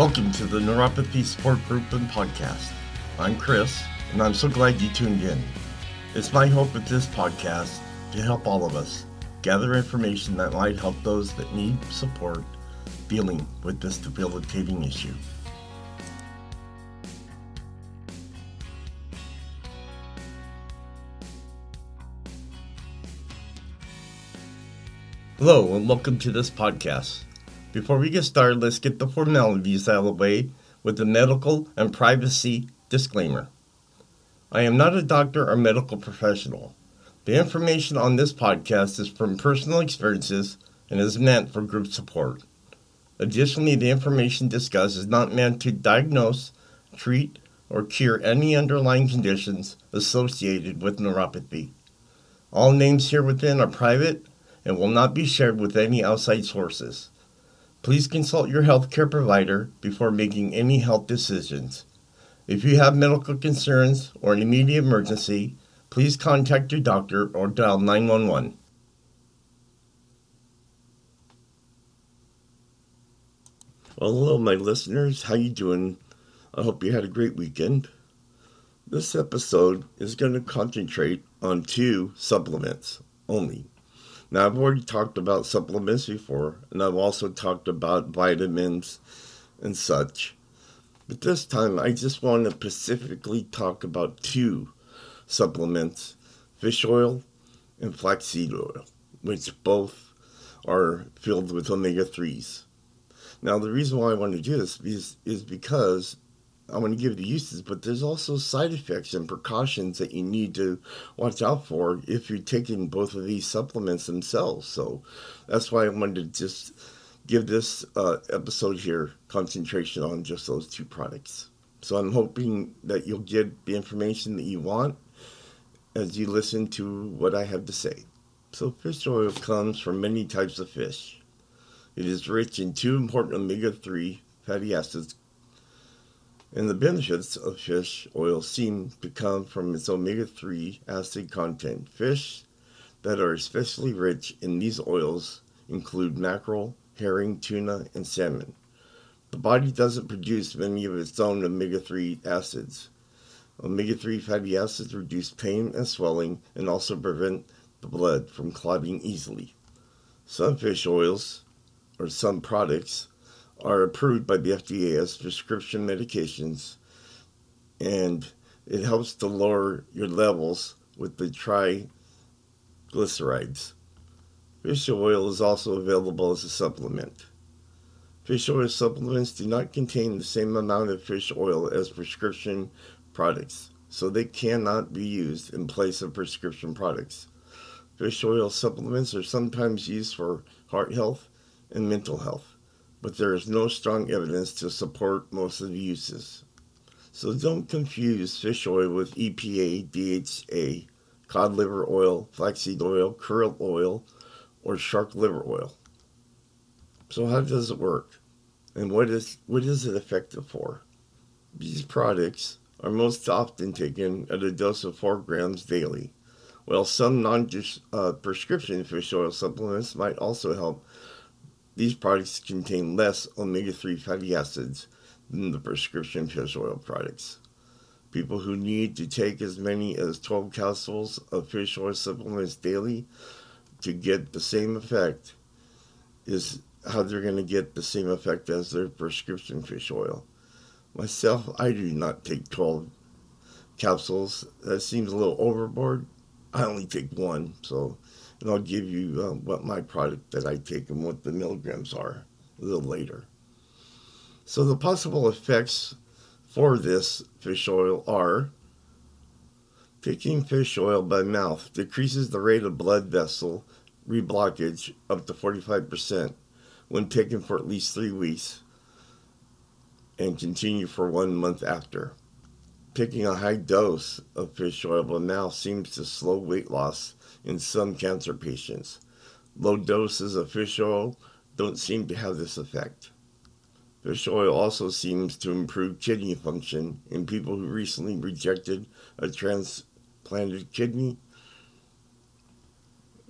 Welcome to the Neuropathy Support Group and Podcast. I'm Chris, and I'm so glad you tuned in. It's my hope with this podcast to help all of us gather information that might help those that need support dealing with this debilitating issue. Hello, and welcome to this podcast. Before we get started, let's get the formalities out of the way with the medical and privacy disclaimer. I am not a doctor or medical professional. The information on this podcast is from personal experiences and is meant for group support. Additionally, the information discussed is not meant to diagnose, treat, or cure any underlying conditions associated with neuropathy. All names here within are private and will not be shared with any outside sources. Please consult your healthcare provider before making any health decisions. If you have medical concerns or an immediate emergency, please contact your doctor or dial 911. Well, hello, my listeners. How you doing? I hope you had a great weekend. This episode is going to concentrate on two supplements only. Now, I've already talked about supplements before, and I've also talked about vitamins and such. But this time, I just want to specifically talk about two supplements fish oil and flaxseed oil, which both are filled with omega 3s. Now, the reason why I want to do this is, is because I want to give the uses, but there's also side effects and precautions that you need to watch out for if you're taking both of these supplements themselves. So that's why I wanted to just give this uh, episode here concentration on just those two products. So I'm hoping that you'll get the information that you want as you listen to what I have to say. So fish oil comes from many types of fish. It is rich in two important omega 3 fatty acids and the benefits of fish oil seem to come from its omega 3 acid content. Fish that are especially rich in these oils include mackerel, herring, tuna, and salmon. The body doesn't produce many of its own omega 3 acids. Omega 3 fatty acids reduce pain and swelling and also prevent the blood from clotting easily. Some fish oils, or some products, are approved by the FDA as prescription medications, and it helps to lower your levels with the triglycerides. Fish oil is also available as a supplement. Fish oil supplements do not contain the same amount of fish oil as prescription products, so they cannot be used in place of prescription products. Fish oil supplements are sometimes used for heart health and mental health but there is no strong evidence to support most of the uses. So don't confuse fish oil with EPA, DHA, cod liver oil, flaxseed oil, krill oil, or shark liver oil. So how does it work? And what is what is it effective for? These products are most often taken at a dose of 4 grams daily, while some non-prescription uh, fish oil supplements might also help these products contain less omega 3 fatty acids than the prescription fish oil products. People who need to take as many as 12 capsules of fish oil supplements daily to get the same effect is how they're going to get the same effect as their prescription fish oil. Myself, I do not take 12 capsules. That seems a little overboard. I only take one, so and I'll give you uh, what my product that I take and what the milligrams are a little later. So the possible effects for this fish oil are taking fish oil by mouth decreases the rate of blood vessel reblockage up to 45% when taken for at least three weeks and continue for one month after. Taking a high dose of fish oil by mouth seems to slow weight loss in some cancer patients. Low doses of fish oil don't seem to have this effect. Fish oil also seems to improve kidney function in people who recently rejected a transplanted kidney.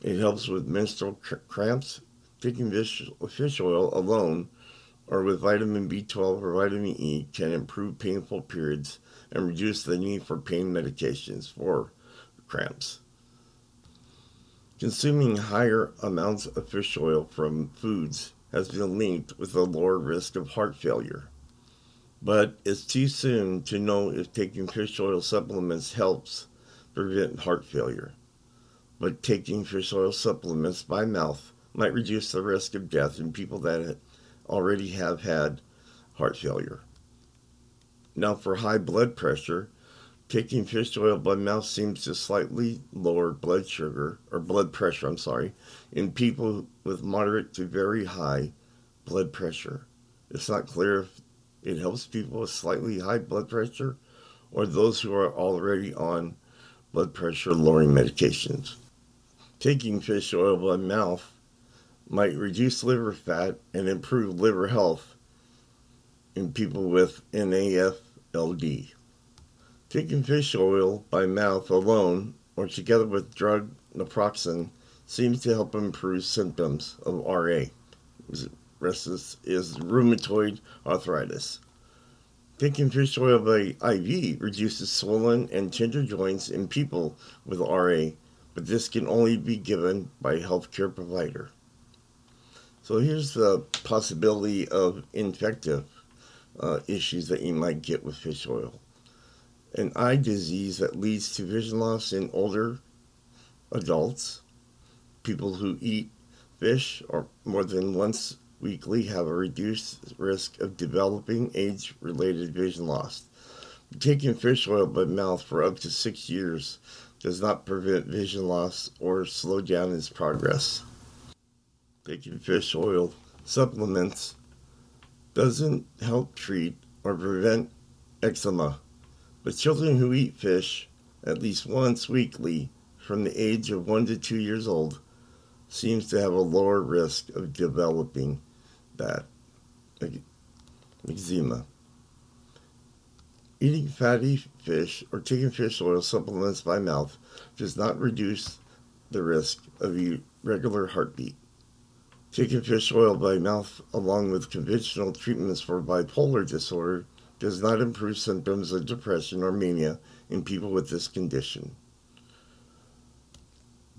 It helps with menstrual cramps. Taking fish, fish oil alone or with vitamin B12 or vitamin E can improve painful periods and reduce the need for pain medications for cramps. Consuming higher amounts of fish oil from foods has been linked with a lower risk of heart failure. But it's too soon to know if taking fish oil supplements helps prevent heart failure. But taking fish oil supplements by mouth might reduce the risk of death in people that already have had heart failure. Now, for high blood pressure, taking fish oil by mouth seems to slightly lower blood sugar, or blood pressure, I'm sorry, in people with moderate to very high blood pressure. It's not clear if it helps people with slightly high blood pressure or those who are already on blood pressure lowering medications. Taking fish oil by mouth might reduce liver fat and improve liver health in people with NAFLD. Taking fish oil by mouth alone or together with drug naproxen seems to help improve symptoms of RA. Restless is rheumatoid arthritis. Taking fish oil by IV reduces swollen and tender joints in people with RA, but this can only be given by a healthcare provider. So here's the possibility of infective uh, issues that you might get with fish oil. An eye disease that leads to vision loss in older adults, people who eat fish or more than once weekly have a reduced risk of developing age related vision loss. Taking fish oil by mouth for up to six years does not prevent vision loss or slow down its progress. Taking fish oil supplements doesn't help treat or prevent eczema, but children who eat fish at least once weekly from the age of one to two years old seems to have a lower risk of developing that eczema. Eating fatty fish or taking fish oil supplements by mouth does not reduce the risk of irregular heartbeat. Taking fish oil by mouth along with conventional treatments for bipolar disorder does not improve symptoms of depression or mania in people with this condition.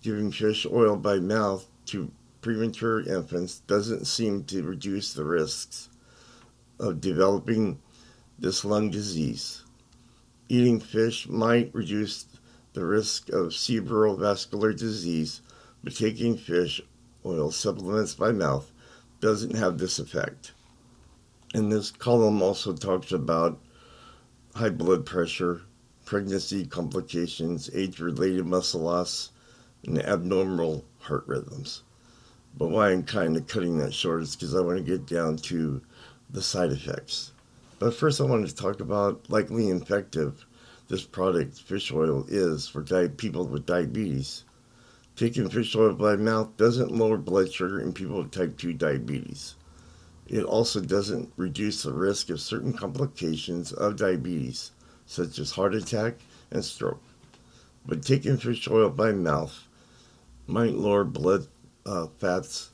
Giving fish oil by mouth to premature infants doesn't seem to reduce the risks of developing this lung disease. Eating fish might reduce the risk of cerebrovascular disease, but taking fish oil supplements by mouth doesn't have this effect. And this column also talks about high blood pressure, pregnancy complications, age related muscle loss, and abnormal heart rhythms. But why I'm kind of cutting that short is because I want to get down to the side effects. But first, I want to talk about likely infective this product, fish oil, is for di- people with diabetes. Taking fish oil by mouth doesn't lower blood sugar in people with type 2 diabetes. It also doesn't reduce the risk of certain complications of diabetes, such as heart attack and stroke. But taking fish oil by mouth might lower blood uh, fats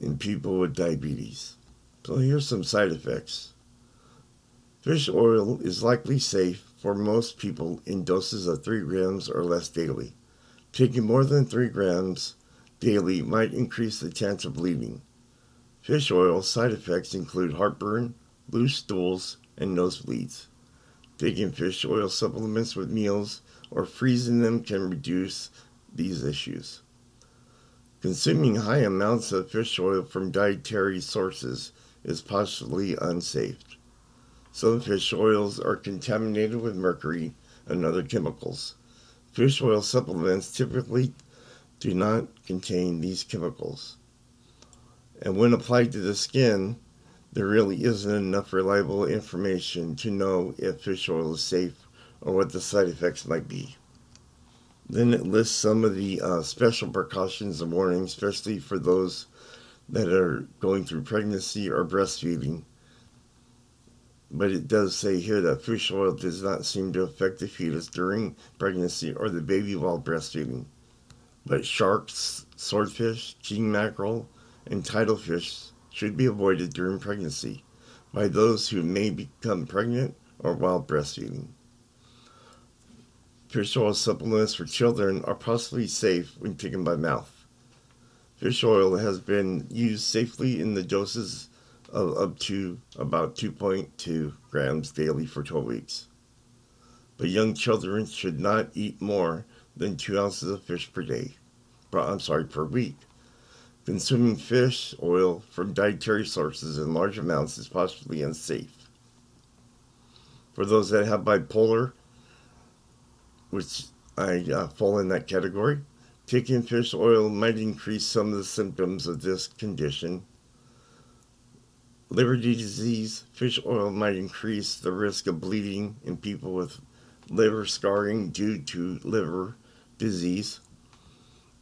in people with diabetes. So here's some side effects. Fish oil is likely safe for most people in doses of 3 grams or less daily. Taking more than 3 grams daily might increase the chance of bleeding. Fish oil side effects include heartburn, loose stools, and nosebleeds. Taking fish oil supplements with meals or freezing them can reduce these issues. Consuming high amounts of fish oil from dietary sources is possibly unsafe. Some fish oils are contaminated with mercury and other chemicals. Fish oil supplements typically do not contain these chemicals. And when applied to the skin, there really isn't enough reliable information to know if fish oil is safe or what the side effects might be. Then it lists some of the uh, special precautions and warnings, especially for those that are going through pregnancy or breastfeeding but it does say here that fish oil does not seem to affect the fetus during pregnancy or the baby while breastfeeding. But sharks, swordfish, king mackerel, and tidal fish should be avoided during pregnancy by those who may become pregnant or while breastfeeding. Fish oil supplements for children are possibly safe when taken by mouth. Fish oil has been used safely in the doses of up to about 2.2 grams daily for 12 weeks. But young children should not eat more than 2 ounces of fish per day. I'm sorry, per week. Consuming fish oil from dietary sources in large amounts is possibly unsafe. For those that have bipolar, which I uh, fall in that category, taking fish oil might increase some of the symptoms of this condition. Liver disease, fish oil might increase the risk of bleeding in people with liver scarring due to liver disease.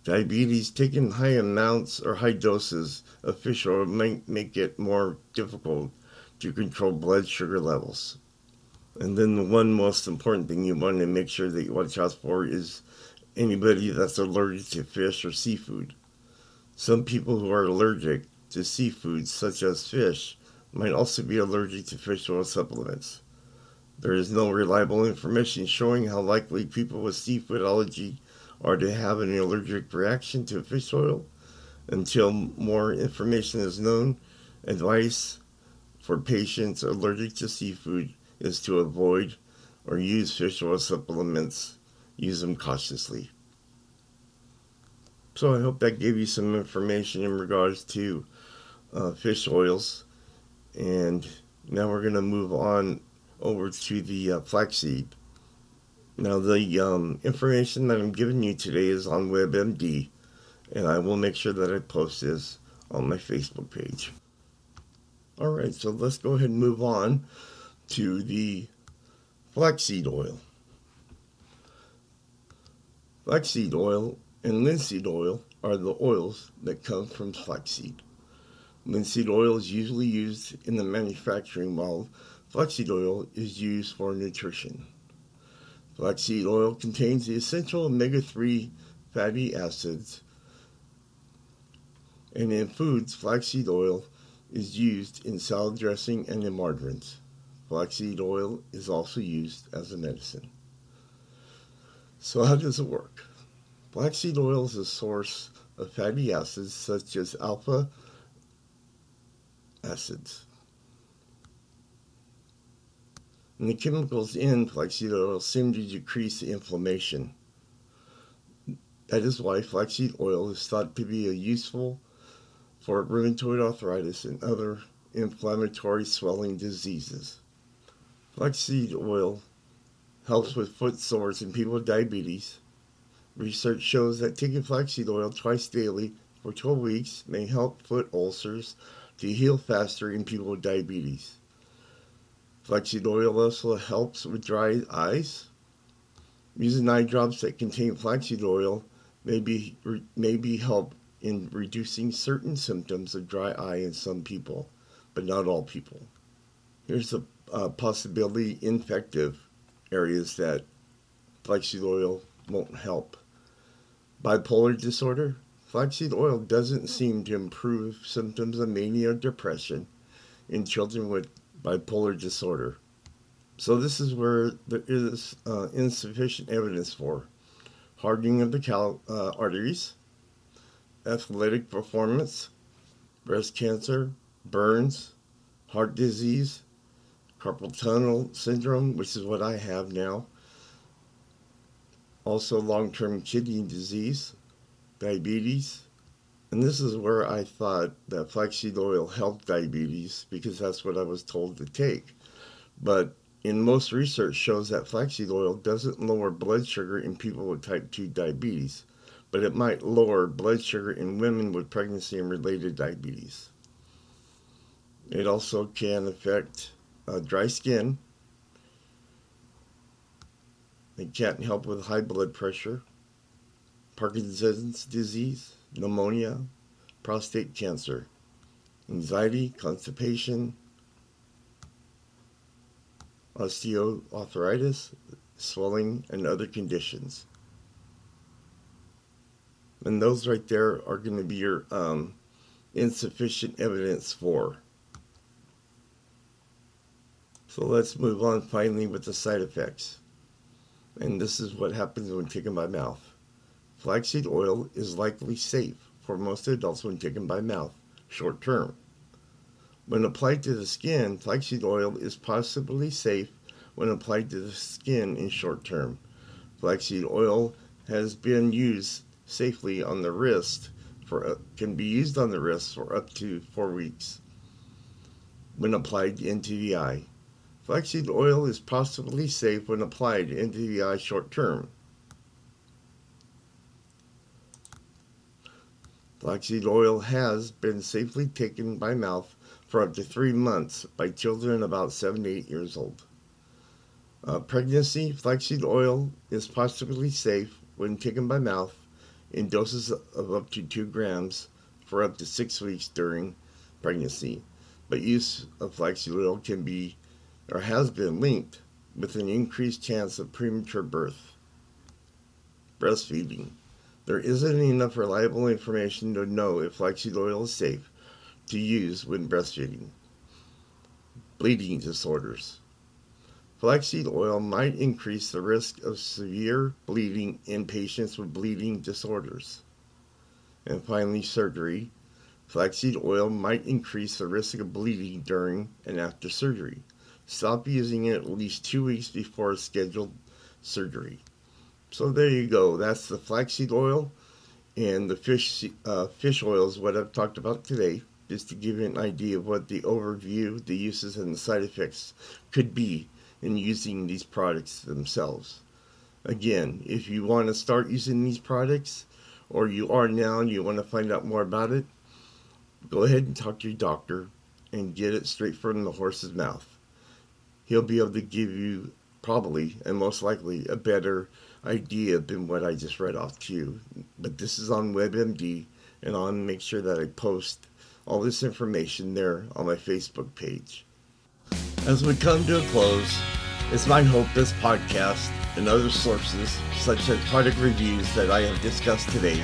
Diabetes, taking high amounts or high doses of fish oil might make it more difficult to control blood sugar levels. And then the one most important thing you want to make sure that you watch out for is anybody that's allergic to fish or seafood. Some people who are allergic to seafood, such as fish, might also be allergic to fish oil supplements. There is no reliable information showing how likely people with seafood allergy are to have an allergic reaction to fish oil. Until more information is known, advice for patients allergic to seafood is to avoid or use fish oil supplements. Use them cautiously. So I hope that gave you some information in regards to uh, fish oils. And now we're going to move on over to the uh, flaxseed. Now, the um, information that I'm giving you today is on WebMD, and I will make sure that I post this on my Facebook page. All right, so let's go ahead and move on to the flaxseed oil. Flaxseed oil and linseed oil are the oils that come from flaxseed. Linseed oil is usually used in the manufacturing while flaxseed oil is used for nutrition. Flaxseed oil contains the essential omega 3 fatty acids, and in foods, flaxseed oil is used in salad dressing and in margarines. Flaxseed oil is also used as a medicine. So, how does it work? Flaxseed oil is a source of fatty acids such as alpha acids. And the chemicals in flaxseed oil seem to decrease inflammation. That is why flaxseed oil is thought to be useful for rheumatoid arthritis and other inflammatory swelling diseases. Flaxseed oil helps with foot sores in people with diabetes. Research shows that taking flaxseed oil twice daily for 12 weeks may help foot ulcers to heal faster in people with diabetes. Flaxseed oil also helps with dry eyes. Using eye drops that contain flaxseed oil may be, may be help in reducing certain symptoms of dry eye in some people, but not all people. Here's a, a possibility infective areas that flaxseed oil won't help. Bipolar disorder. Flaxseed oil doesn't seem to improve symptoms of mania or depression in children with bipolar disorder. So this is where there is uh, insufficient evidence for hardening of the cal- uh, arteries, athletic performance, breast cancer, burns, heart disease, carpal tunnel syndrome, which is what I have now, also long-term kidney disease, diabetes, and this is where I thought that flaxseed oil helped diabetes because that's what I was told to take. But in most research shows that flaxseed oil doesn't lower blood sugar in people with type 2 diabetes, but it might lower blood sugar in women with pregnancy and related diabetes. It also can affect uh, dry skin. It can't help with high blood pressure, Parkinson's disease, pneumonia, prostate cancer, anxiety, constipation, osteoarthritis, swelling, and other conditions. And those right there are going to be your um, insufficient evidence for. So let's move on finally with the side effects. And this is what happens when taken by mouth. Flaxseed oil is likely safe for most adults when taken by mouth, short term. When applied to the skin, flaxseed oil is possibly safe when applied to the skin in short term. Flaxseed oil has been used safely on the wrist for uh, can be used on the wrist for up to 4 weeks when applied into the eye. Flaxseed oil is possibly safe when applied into the eye short term. Flaxseed oil has been safely taken by mouth for up to three months by children about 7 to 8 years old. Uh, pregnancy, flaxseed oil is possibly safe when taken by mouth in doses of up to 2 grams for up to 6 weeks during pregnancy. But use of flaxseed oil can be or has been linked with an increased chance of premature birth. Breastfeeding. There isn't enough reliable information to know if flaxseed oil is safe to use when breastfeeding. Bleeding disorders. Flaxseed oil might increase the risk of severe bleeding in patients with bleeding disorders. And finally, surgery. Flaxseed oil might increase the risk of bleeding during and after surgery. Stop using it at least two weeks before scheduled surgery. So there you go. That's the flaxseed oil and the fish uh, fish oil is what I've talked about today, just to give you an idea of what the overview, the uses, and the side effects could be in using these products themselves. Again, if you want to start using these products, or you are now and you want to find out more about it, go ahead and talk to your doctor and get it straight from the horse's mouth. He'll be able to give you probably and most likely a better idea than what I just read off to you. But this is on WebMD, and I'll make sure that I post all this information there on my Facebook page. As we come to a close, it's my hope this podcast and other sources, such as product reviews that I have discussed today,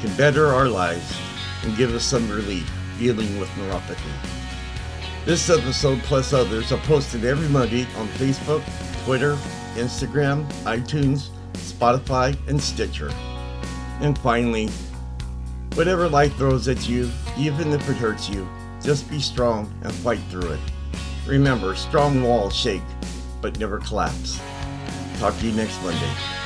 can better our lives and give us some relief dealing with neuropathy. This episode, plus others, are posted every Monday on Facebook, Twitter, Instagram, iTunes, Spotify, and Stitcher. And finally, whatever life throws at you, even if it hurts you, just be strong and fight through it. Remember, strong walls shake, but never collapse. Talk to you next Monday.